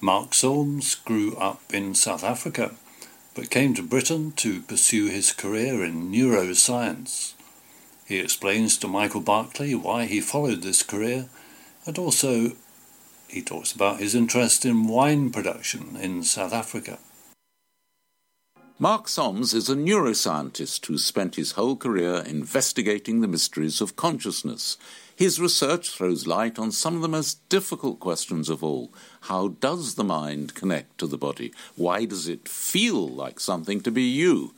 Mark Solms grew up in South Africa, but came to Britain to pursue his career in neuroscience. He explains to Michael Berkeley why he followed this career, and also he talks about his interest in wine production in South Africa. Mark Solms is a neuroscientist who spent his whole career investigating the mysteries of consciousness. His research throws light on some of the most difficult questions of all. How does the mind connect to the body? Why does it feel like something to be you?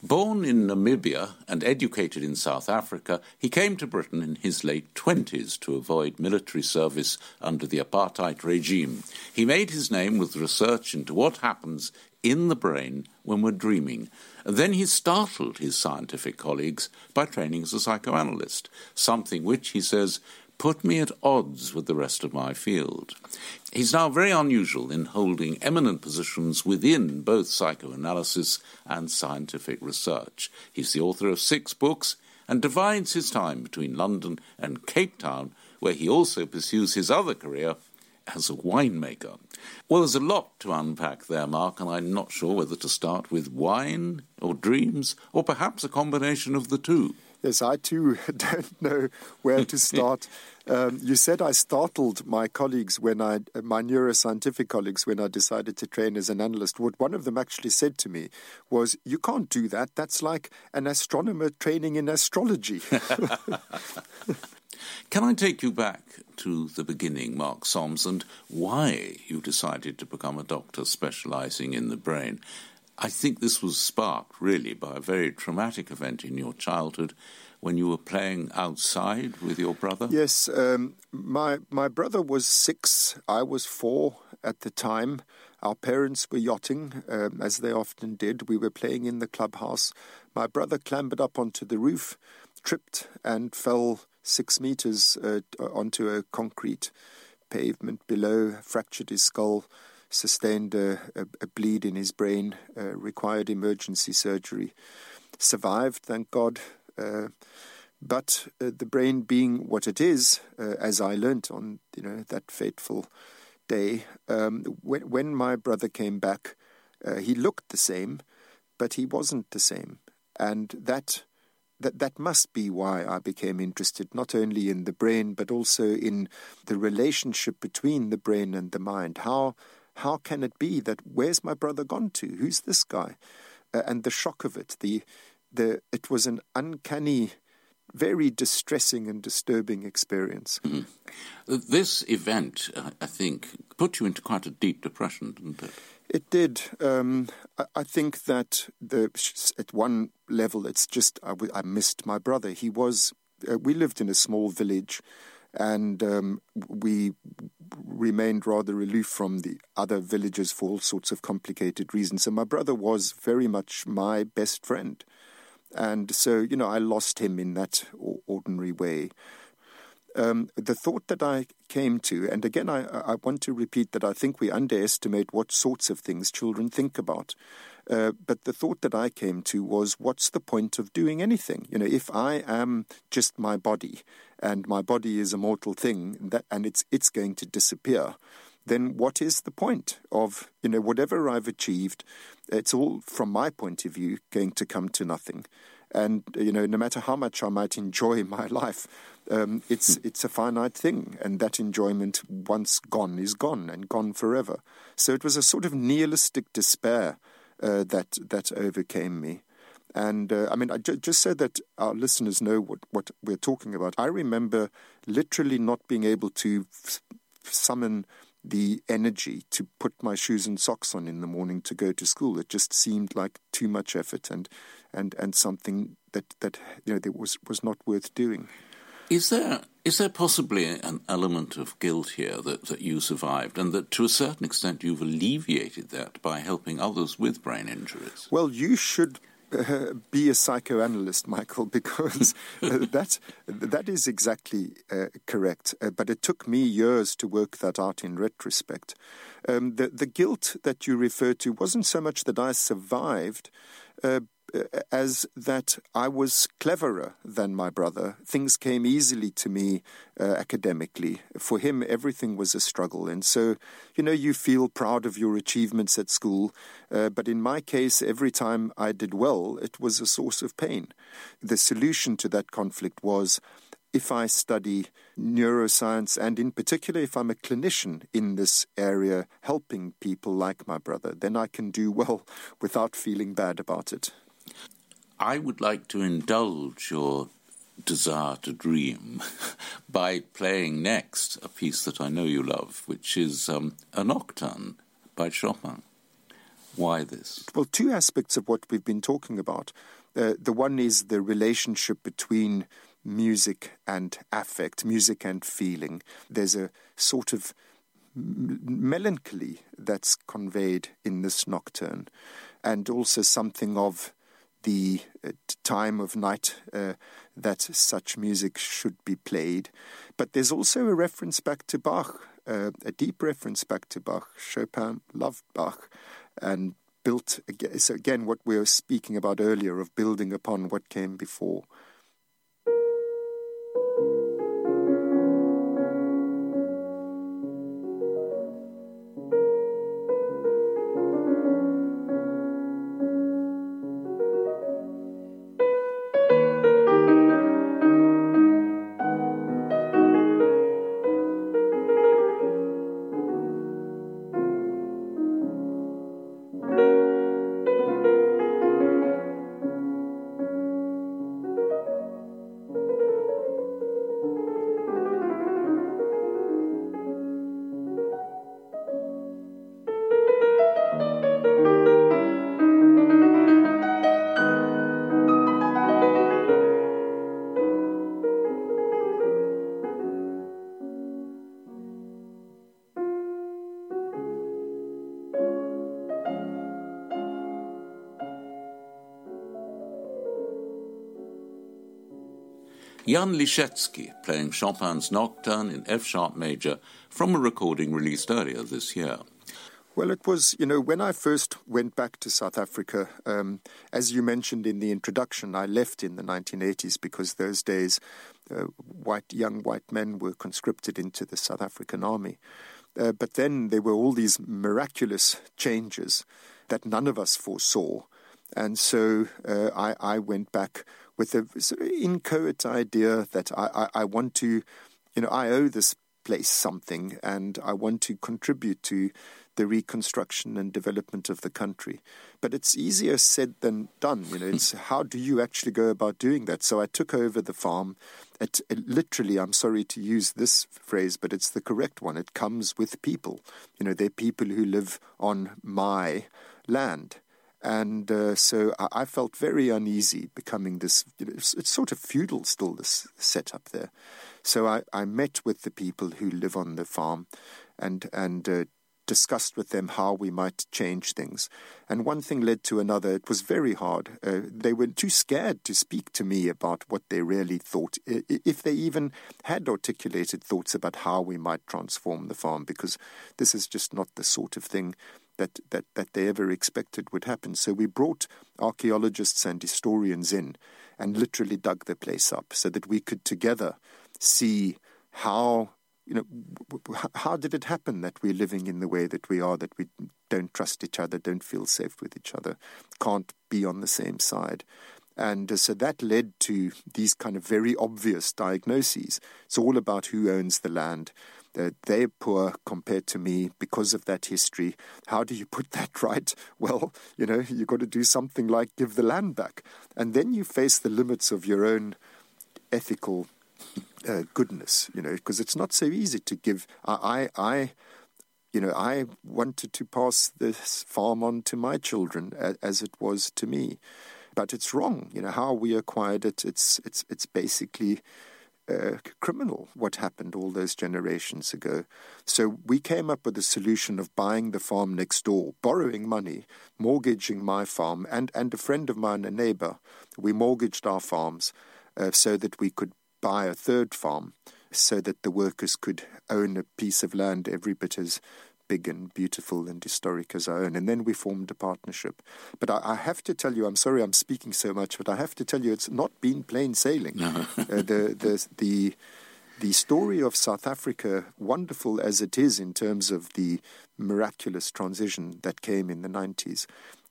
Born in Namibia and educated in South Africa, he came to Britain in his late twenties to avoid military service under the apartheid regime. He made his name with research into what happens in the brain when we're dreaming. Then he startled his scientific colleagues by training as a psychoanalyst, something which, he says, put me at odds with the rest of my field. He's now very unusual in holding eminent positions within both psychoanalysis and scientific research. He's the author of six books and divides his time between London and Cape Town, where he also pursues his other career as a winemaker. Well, there's a lot to unpack there, Mark, and I'm not sure whether to start with wine or dreams or perhaps a combination of the two. Yes, I too don't know where to start. um, you said I startled my colleagues when I, my neuroscientific colleagues, when I decided to train as an analyst. What one of them actually said to me was, "You can't do that. That's like an astronomer training in astrology." Can I take you back to the beginning, Mark Solms, and why you decided to become a doctor specializing in the brain? I think this was sparked really by a very traumatic event in your childhood when you were playing outside with your brother. Yes, um, my my brother was six. I was four at the time. Our parents were yachting, um, as they often did. We were playing in the clubhouse. My brother clambered up onto the roof, tripped, and fell six meters uh, onto a concrete pavement below, fractured his skull, sustained a, a, a bleed in his brain, uh, required emergency surgery. Survived, thank God. Uh, but uh, the brain being what it is, uh, as I learnt on you know that fateful day, um, when, when my brother came back, uh, he looked the same, but he wasn't the same, and that that that must be why I became interested not only in the brain but also in the relationship between the brain and the mind. How how can it be that where's my brother gone to? Who's this guy? Uh, and the shock of it, the the it was an uncanny very distressing and disturbing experience. Mm-hmm. This event, I think, put you into quite a deep depression, didn't it? It did. Um, I, I, think that the, at one level, it's just I, missed my brother. He was. Uh, we lived in a small village, and um, we remained rather aloof from the other villagers for all sorts of complicated reasons. And my brother was very much my best friend. And so, you know, I lost him in that ordinary way. Um, the thought that I came to, and again, I, I, want to repeat that I think we underestimate what sorts of things children think about. Uh, but the thought that I came to was, what's the point of doing anything? You know, if I am just my body, and my body is a mortal thing, that, and it's it's going to disappear, then what is the point of you know whatever I've achieved? It's all, from my point of view, going to come to nothing. And you know, no matter how much I might enjoy my life, um, it's hmm. it's a finite thing, and that enjoyment, once gone, is gone and gone forever. So it was a sort of nihilistic despair uh, that that overcame me. And uh, I mean, I j- just so that our listeners know what, what we're talking about, I remember literally not being able to f- summon the energy to put my shoes and socks on in the morning to go to school. It just seemed like too much effort and and, and something that, that you know that was, was not worth doing. Is there is there possibly an element of guilt here that, that you survived, and that to a certain extent you've alleviated that by helping others with brain injuries? Well, you should uh, be a psychoanalyst, Michael, because uh, that that is exactly uh, correct. Uh, but it took me years to work that out in retrospect. Um, the the guilt that you refer to wasn't so much that I survived, uh, as that I was cleverer than my brother. Things came easily to me uh, academically. For him, everything was a struggle. And so, you know, you feel proud of your achievements at school. Uh, but in my case, every time I did well, it was a source of pain. The solution to that conflict was if I study neuroscience, and in particular, if I'm a clinician in this area helping people like my brother, then I can do well without feeling bad about it. I would like to indulge your desire to dream by playing next a piece that I know you love, which is um, a nocturne by Chopin. Why this? Well, two aspects of what we've been talking about. Uh, the one is the relationship between music and affect, music and feeling. There's a sort of melancholy that's conveyed in this nocturne, and also something of the uh, time of night uh, that such music should be played. But there's also a reference back to Bach, uh, a deep reference back to Bach. Chopin loved Bach and built, so again, what we were speaking about earlier of building upon what came before. Jan Lisiecki playing Chopin's Nocturne in F sharp major from a recording released earlier this year. Well, it was, you know, when I first went back to South Africa, um, as you mentioned in the introduction, I left in the 1980s because those days uh, white, young white men were conscripted into the South African army. Uh, but then there were all these miraculous changes that none of us foresaw. And so uh, I, I went back with a sort of inchoate idea that I, I, I want to, you know, I owe this place something and I want to contribute to the reconstruction and development of the country. But it's easier said than done. You know, hmm. it's how do you actually go about doing that? So I took over the farm. It, it, literally, I'm sorry to use this phrase, but it's the correct one. It comes with people. You know, they're people who live on my land. And uh, so I, I, felt very uneasy becoming this, you know, it's, it's, sort of feudal still, this setup there. So I, I, met with the people who live on the farm and, and uh, discussed with them how we might change things. And one thing led to another. It was very hard. Uh, they were too scared to speak to me about what they really thought, if they even had articulated thoughts about how we might transform the farm, because this is just not the sort of thing that, that, that they ever expected would happen. So we brought archaeologists and historians in and literally dug the place up so that we could together see how you know how did it happen that we're living in the way that we are that we don't trust each other don't feel safe with each other can't be on the same side and uh, so that led to these kind of very obvious diagnoses it's all about who owns the land uh, they're poor compared to me because of that history. How do you put that right? Well, you know, you've got to do something like give the land back. And then you face the limits of your own ethical uh, goodness, you know, because it's not so easy to give. I, I, I, you know, I wanted to pass this farm on to my children as, as it was to me, but it's wrong. You know how we acquired it. It's it's it's basically uh, criminal what happened all those generations ago. So we came up with a solution of buying the farm next door, borrowing money, mortgaging my farm, and, and a friend of mine, a neighbor, we mortgaged our farms uh, so that we could buy a third farm so that the workers could own a piece of land every bit as big and beautiful and historic as our own. And then we formed a partnership. But I, I, have to tell you, I'm sorry I'm speaking so much, but I have to tell you, it's not been plain sailing. No. uh, the, the, the, the story of South Africa, wonderful as it is in terms of the miraculous transition that came in the 90s,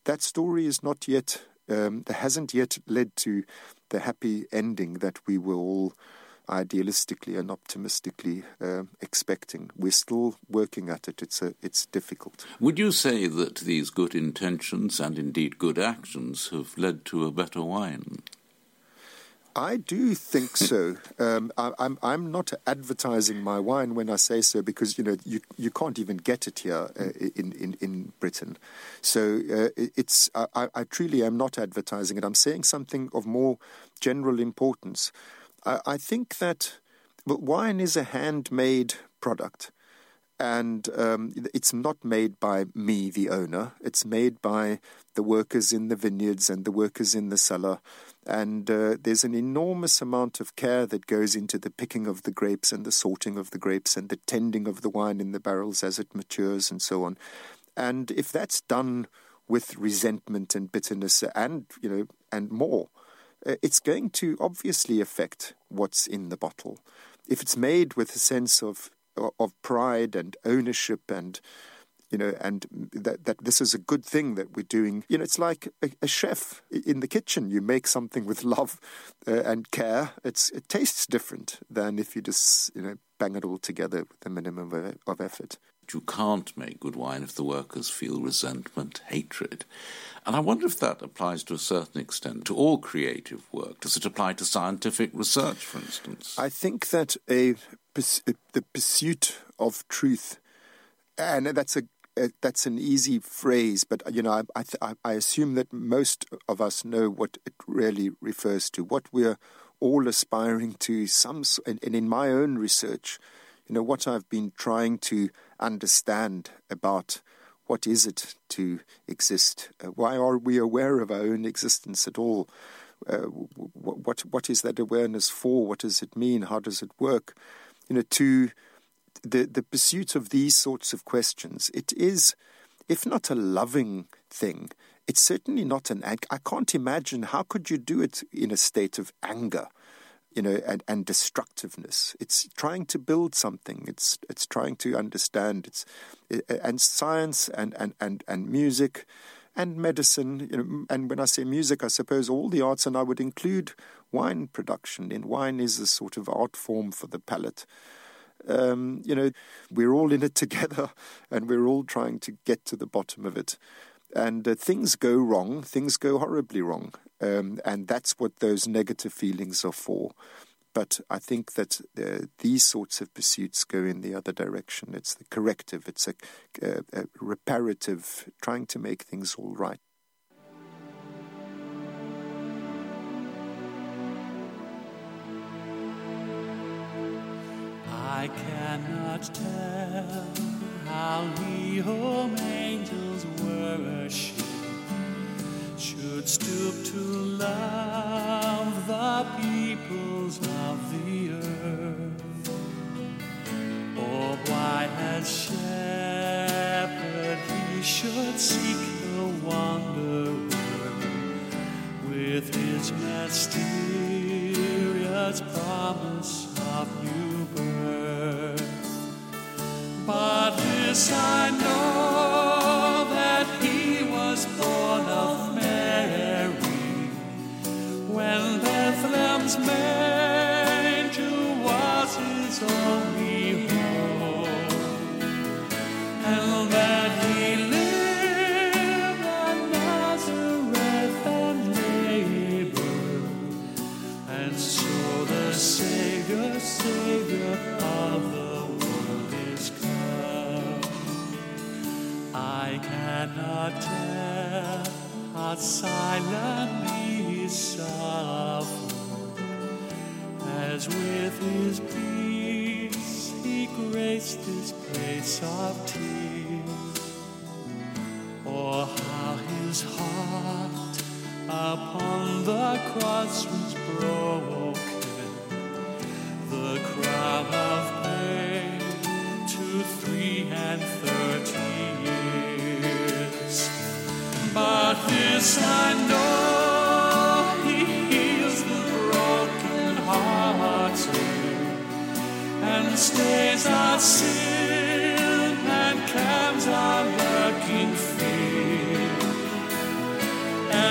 that story is not yet, um, hasn't yet led to the happy ending that we were all idealistically and optimistically uh, expecting. We're still working at it. It's a, it's difficult. Would you say that these good intentions and indeed good actions have led to a better wine? I do think so. Um, I, am I'm, I'm not advertising my wine when I say so because you know you you can't even get it here uh, in, in in Britain. So uh, it's I, I truly am not advertising it. I'm saying something of more general importance. I, think that wine is a handmade product and um, it's not made by me, the owner. It's made by the workers in the vineyards and the workers in the cellar. And uh, there's an enormous amount of care that goes into the picking of the grapes and the sorting of the grapes and the tending of the wine in the barrels as it matures and so on. And if that's done with resentment and bitterness and you know and more, it's going to obviously affect what's in the bottle. If it's made with a sense of of pride and ownership and you know, and that, that this is a good thing that we're doing. You know, it's like a, a chef in the kitchen. You make something with love uh, and care. It's it tastes different than if you just you know bang it all together with a minimum of, of effort. You can't make good wine if the workers feel resentment, hatred. And I wonder if that applies to a certain extent to all creative work. Does it apply to scientific research, for instance? I think that a uh, the pursuit of truth, and that's a uh, that's an easy phrase, but you know, I, I, I, assume that most of us know what it really refers to. What we're all aspiring to, some, and in my own research, you know, what I've been trying to understand about what is it to exist? Uh, why are we aware of our own existence at all? Uh, what what is that awareness for? What does it mean? How does it work? you know, to the, the pursuit of these sorts of questions, it is, if not a loving thing, it's certainly not an. I can't imagine how could you do it in a state of anger, you know, and, and destructiveness. It's trying to build something. It's it's trying to understand. It's and science and and and, and music. And medicine, you know, and when I say music, I suppose all the arts, and I would include wine production. And wine is a sort of art form for the palate. Um, you know, we're all in it together and we're all trying to get to the bottom of it. And uh, things go wrong, things go horribly wrong. Um, and that's what those negative feelings are for. But I think that uh, these sorts of pursuits go in the other direction. It's the corrective, it's a, a, a reparative, trying to make things all right. I cannot tell how home angels worship should stoop to love the peoples of the earth. upon the cross was broken, the crown of pain to three and thirty years. But this I know, He heals the broken hearted and stays our sin.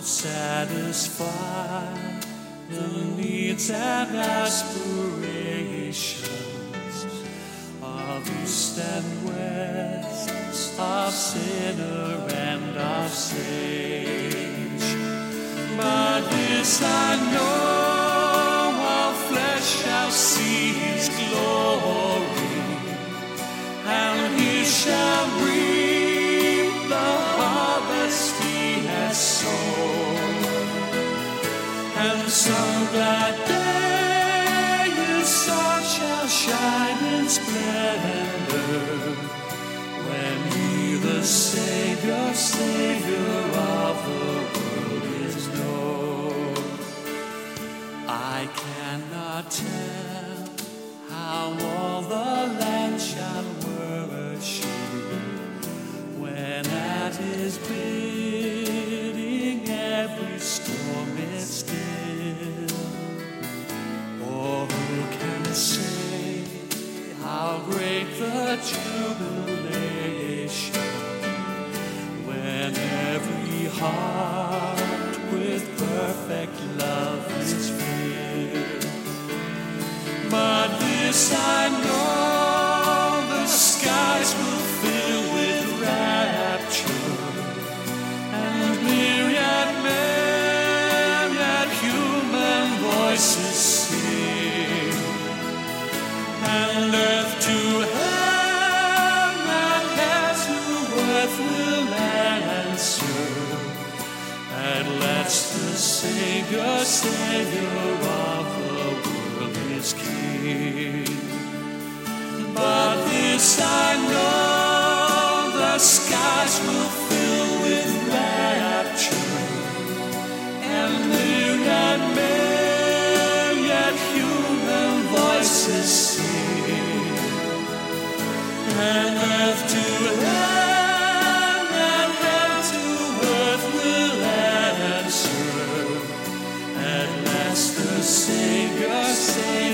not satisfy the needs and aspirations of East and West, of sinner and of sage. But this I know. that day the sun shall shine in splendor when he, the Savior, Savior of the world, is known. I cannot tell how all the But.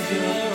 feel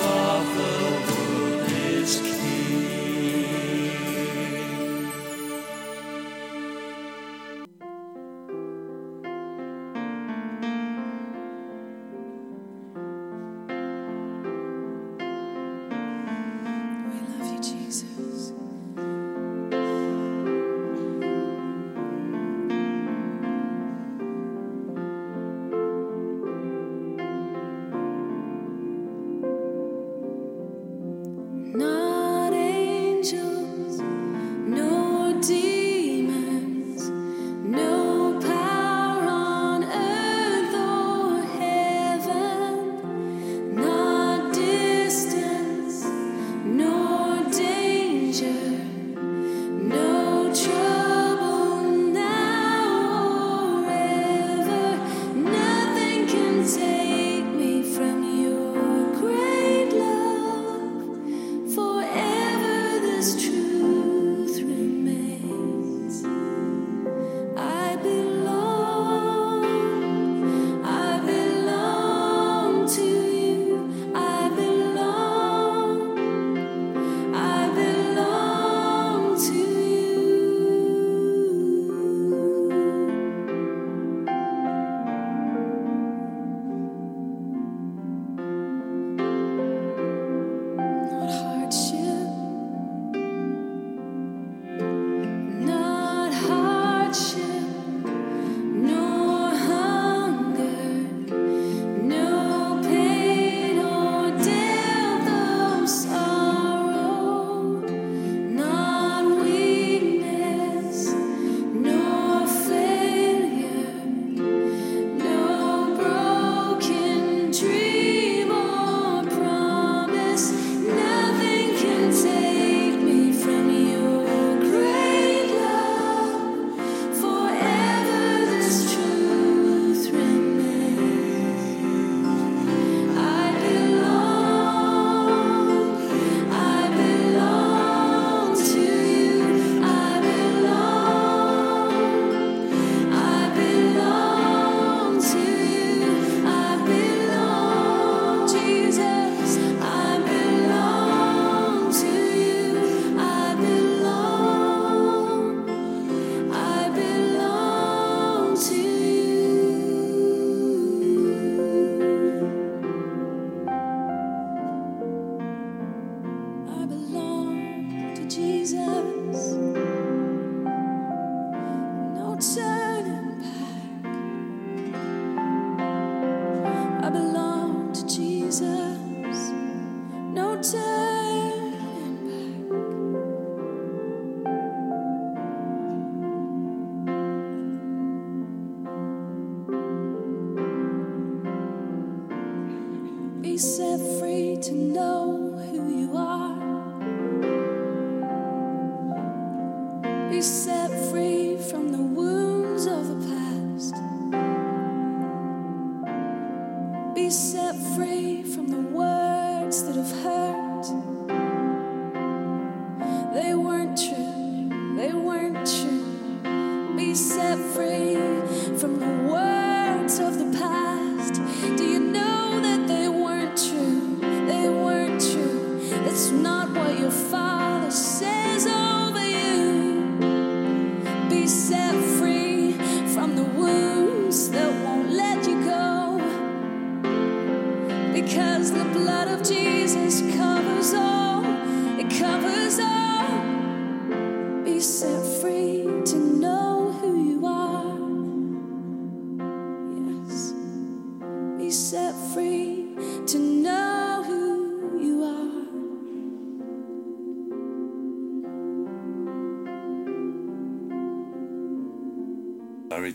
You said.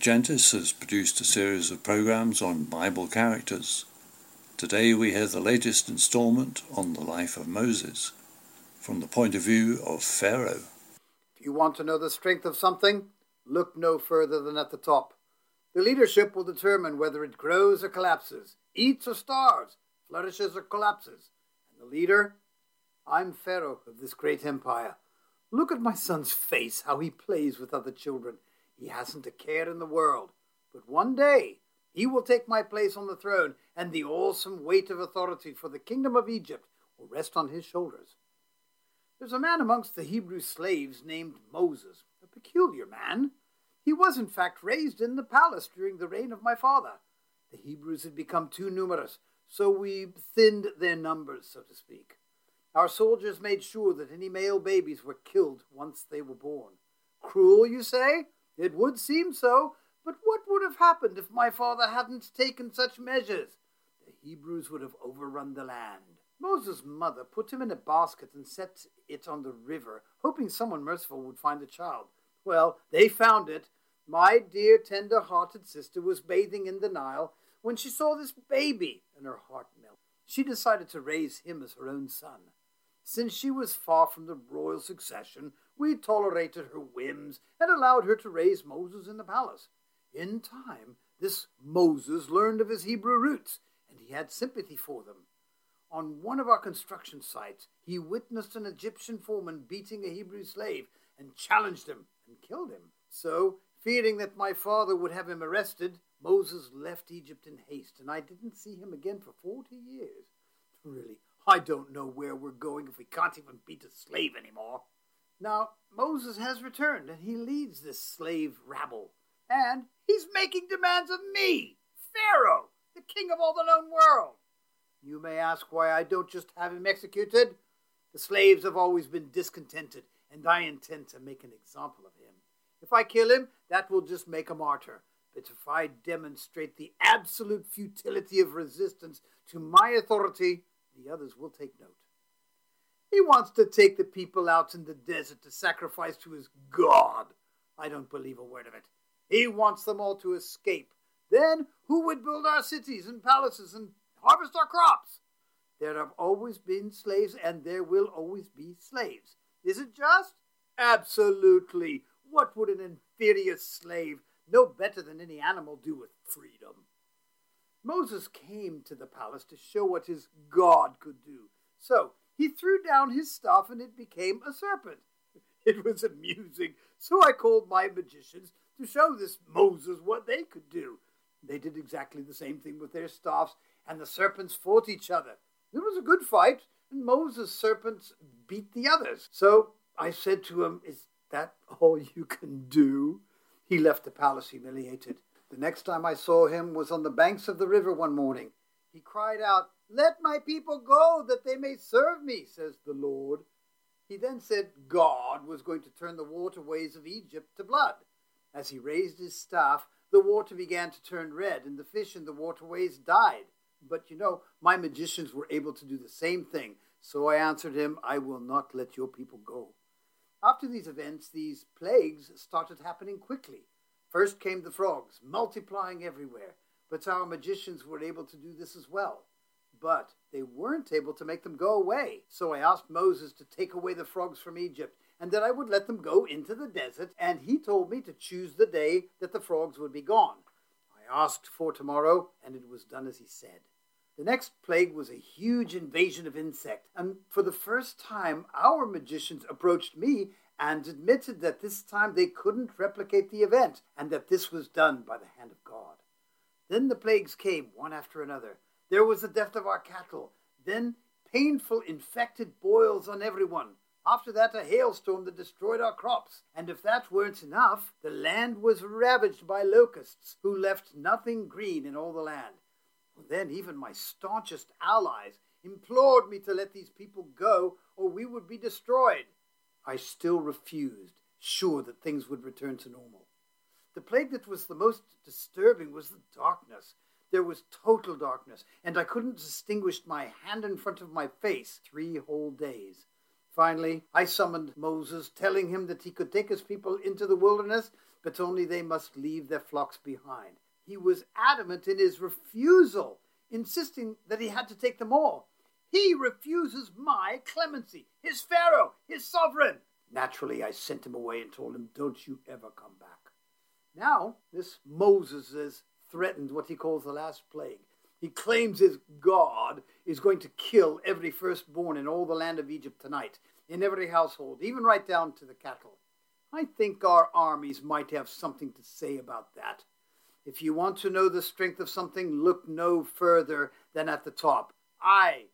Gentis has produced a series of programs on Bible characters. Today we hear the latest installment on the life of Moses from the point of view of Pharaoh. If you want to know the strength of something, look no further than at the top. The leadership will determine whether it grows or collapses, eats or starves, flourishes or collapses. And the leader? I'm Pharaoh of this great empire. Look at my son's face, how he plays with other children. He hasn't a care in the world. But one day he will take my place on the throne, and the awesome weight of authority for the kingdom of Egypt will rest on his shoulders. There's a man amongst the Hebrew slaves named Moses, a peculiar man. He was, in fact, raised in the palace during the reign of my father. The Hebrews had become too numerous, so we thinned their numbers, so to speak. Our soldiers made sure that any male babies were killed once they were born. Cruel, you say? It would seem so, but what would have happened if my father hadn't taken such measures? The Hebrews would have overrun the land. Moses' mother put him in a basket and set it on the river, hoping someone merciful would find the child. Well, they found it. My dear, tender hearted sister was bathing in the Nile when she saw this baby, and her heart melted. She decided to raise him as her own son. Since she was far from the royal succession, we tolerated her whims and allowed her to raise Moses in the palace. In time, this Moses learned of his Hebrew roots, and he had sympathy for them. On one of our construction sites, he witnessed an Egyptian foreman beating a Hebrew slave and challenged him and killed him. So, fearing that my father would have him arrested, Moses left Egypt in haste, and I didn't see him again for forty years. Really, I don't know where we're going if we can't even beat a slave anymore. Now, Moses has returned, and he leads this slave rabble. And he's making demands of me, Pharaoh, the king of all the known world. You may ask why I don't just have him executed. The slaves have always been discontented, and I intend to make an example of him. If I kill him, that will just make a martyr. But if I demonstrate the absolute futility of resistance to my authority, the others will take note. He wants to take the people out in the desert to sacrifice to his God. I don't believe a word of it. He wants them all to escape. Then who would build our cities and palaces and harvest our crops? There have always been slaves, and there will always be slaves. Is it just? Absolutely. What would an inferior slave, no better than any animal, do with freedom? Moses came to the palace to show what his God could do. So he threw down his staff and it became a serpent. It was amusing, so I called my magicians to show this Moses what they could do. They did exactly the same thing with their staffs, and the serpents fought each other. It was a good fight, and Moses' serpents beat the others. So I said to him, Is that all you can do? He left the palace humiliated. The next time I saw him was on the banks of the river one morning. He cried out, let my people go, that they may serve me, says the Lord. He then said God was going to turn the waterways of Egypt to blood. As he raised his staff, the water began to turn red, and the fish in the waterways died. But you know, my magicians were able to do the same thing. So I answered him, I will not let your people go. After these events, these plagues started happening quickly. First came the frogs, multiplying everywhere, but our magicians were able to do this as well. But they weren't able to make them go away. So I asked Moses to take away the frogs from Egypt, and that I would let them go into the desert, and he told me to choose the day that the frogs would be gone. I asked for tomorrow, and it was done as he said. The next plague was a huge invasion of insects, and for the first time, our magicians approached me and admitted that this time they couldn't replicate the event, and that this was done by the hand of God. Then the plagues came, one after another. There was the death of our cattle, then painful infected boils on everyone. After that, a hailstorm that destroyed our crops. And if that weren't enough, the land was ravaged by locusts, who left nothing green in all the land. Then even my staunchest allies implored me to let these people go or we would be destroyed. I still refused, sure that things would return to normal. The plague that was the most disturbing was the darkness. There was total darkness, and I couldn't distinguish my hand in front of my face three whole days. Finally, I summoned Moses, telling him that he could take his people into the wilderness, but only they must leave their flocks behind he was adamant in his refusal, insisting that he had to take them all. He refuses my clemency, his Pharaoh, his sovereign. Naturally, I sent him away and told him, Don't you ever come back. Now, this Moses has threatened what he calls the last plague. He claims his God is going to kill every firstborn in all the land of Egypt tonight, in every household, even right down to the cattle. I think our armies might have something to say about that. If you want to know the strength of something, look no further than at the top. I,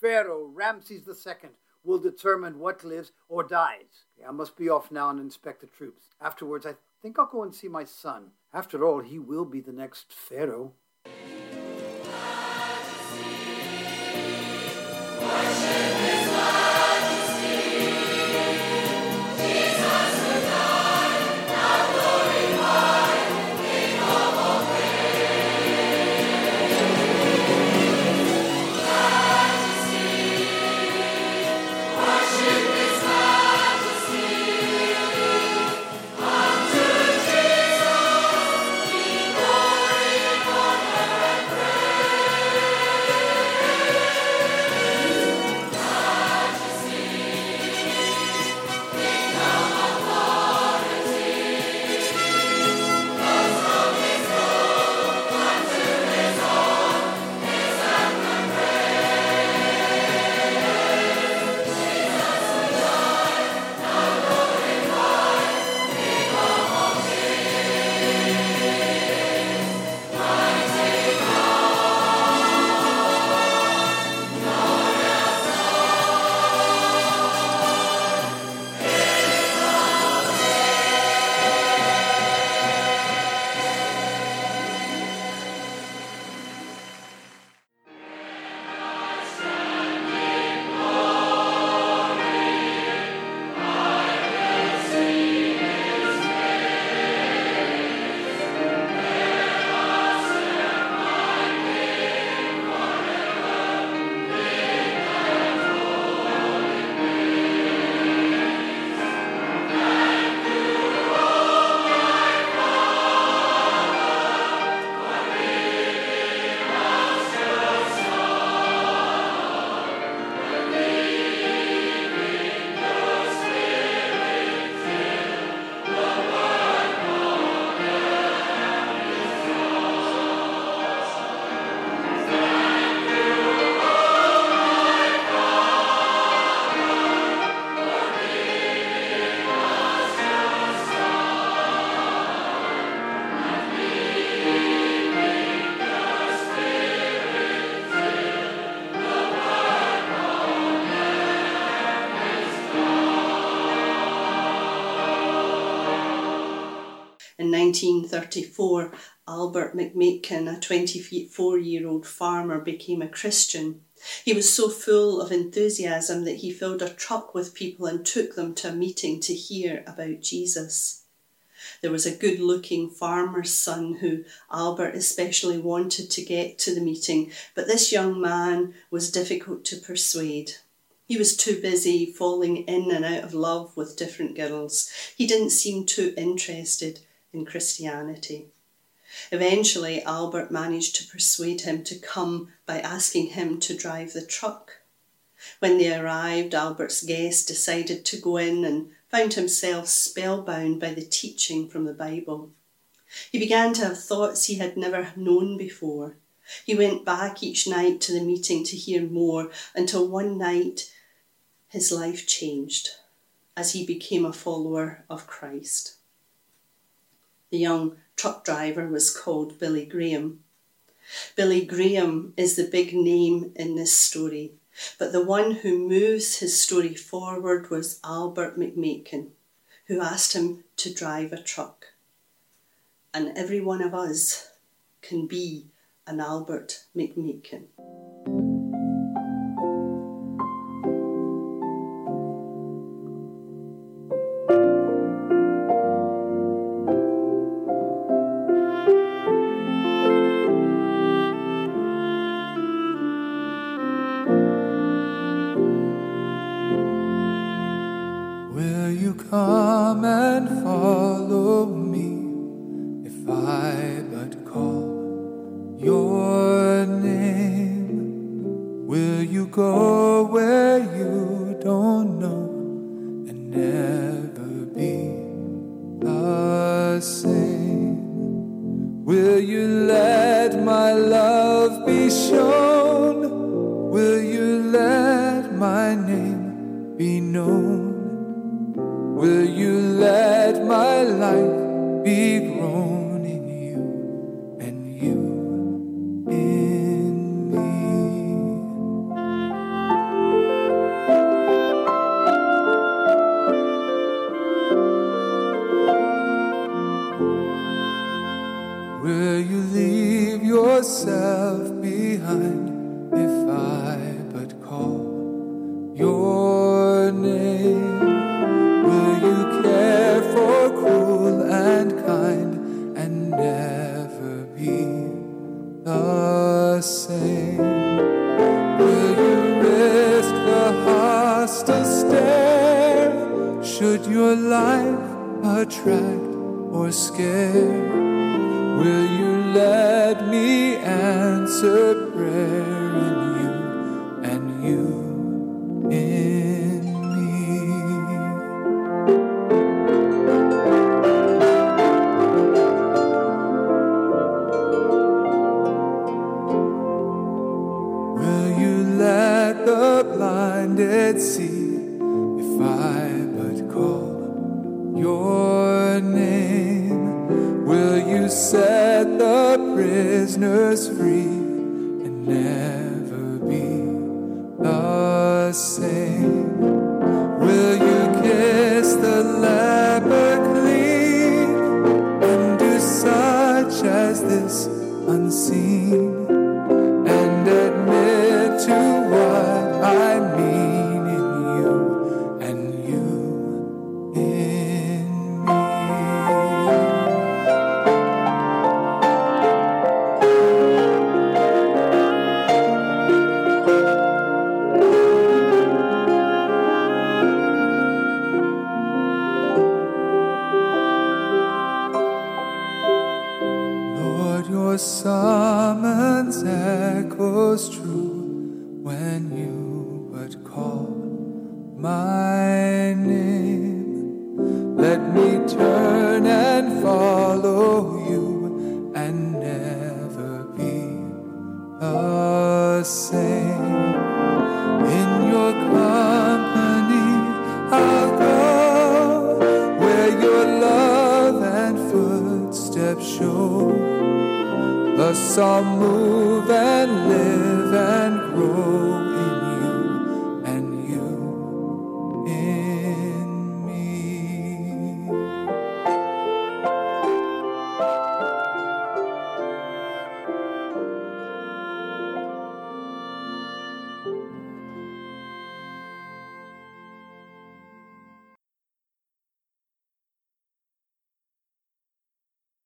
Pharaoh Ramses II, will determine what lives or dies. Okay, I must be off now and inspect the troops. Afterwards, I think I'll go and see my son. After all, he will be the next Pharaoh. 1934, Albert McMakin, a 24 year old farmer, became a Christian. He was so full of enthusiasm that he filled a truck with people and took them to a meeting to hear about Jesus. There was a good looking farmer's son who Albert especially wanted to get to the meeting, but this young man was difficult to persuade. He was too busy falling in and out of love with different girls. He didn't seem too interested in Christianity. Eventually, Albert managed to persuade him to come by asking him to drive the truck. When they arrived, Albert's guest decided to go in and found himself spellbound by the teaching from the Bible. He began to have thoughts he had never known before. He went back each night to the meeting to hear more until one night his life changed as he became a follower of Christ. The young truck driver was called Billy Graham. Billy Graham is the big name in this story, but the one who moves his story forward was Albert McMakin, who asked him to drive a truck. And every one of us can be an Albert McMakin. don't know and never be the same. Will you let my love be shown? Will you let my name be known? Will you let my life be Thus you let me and live.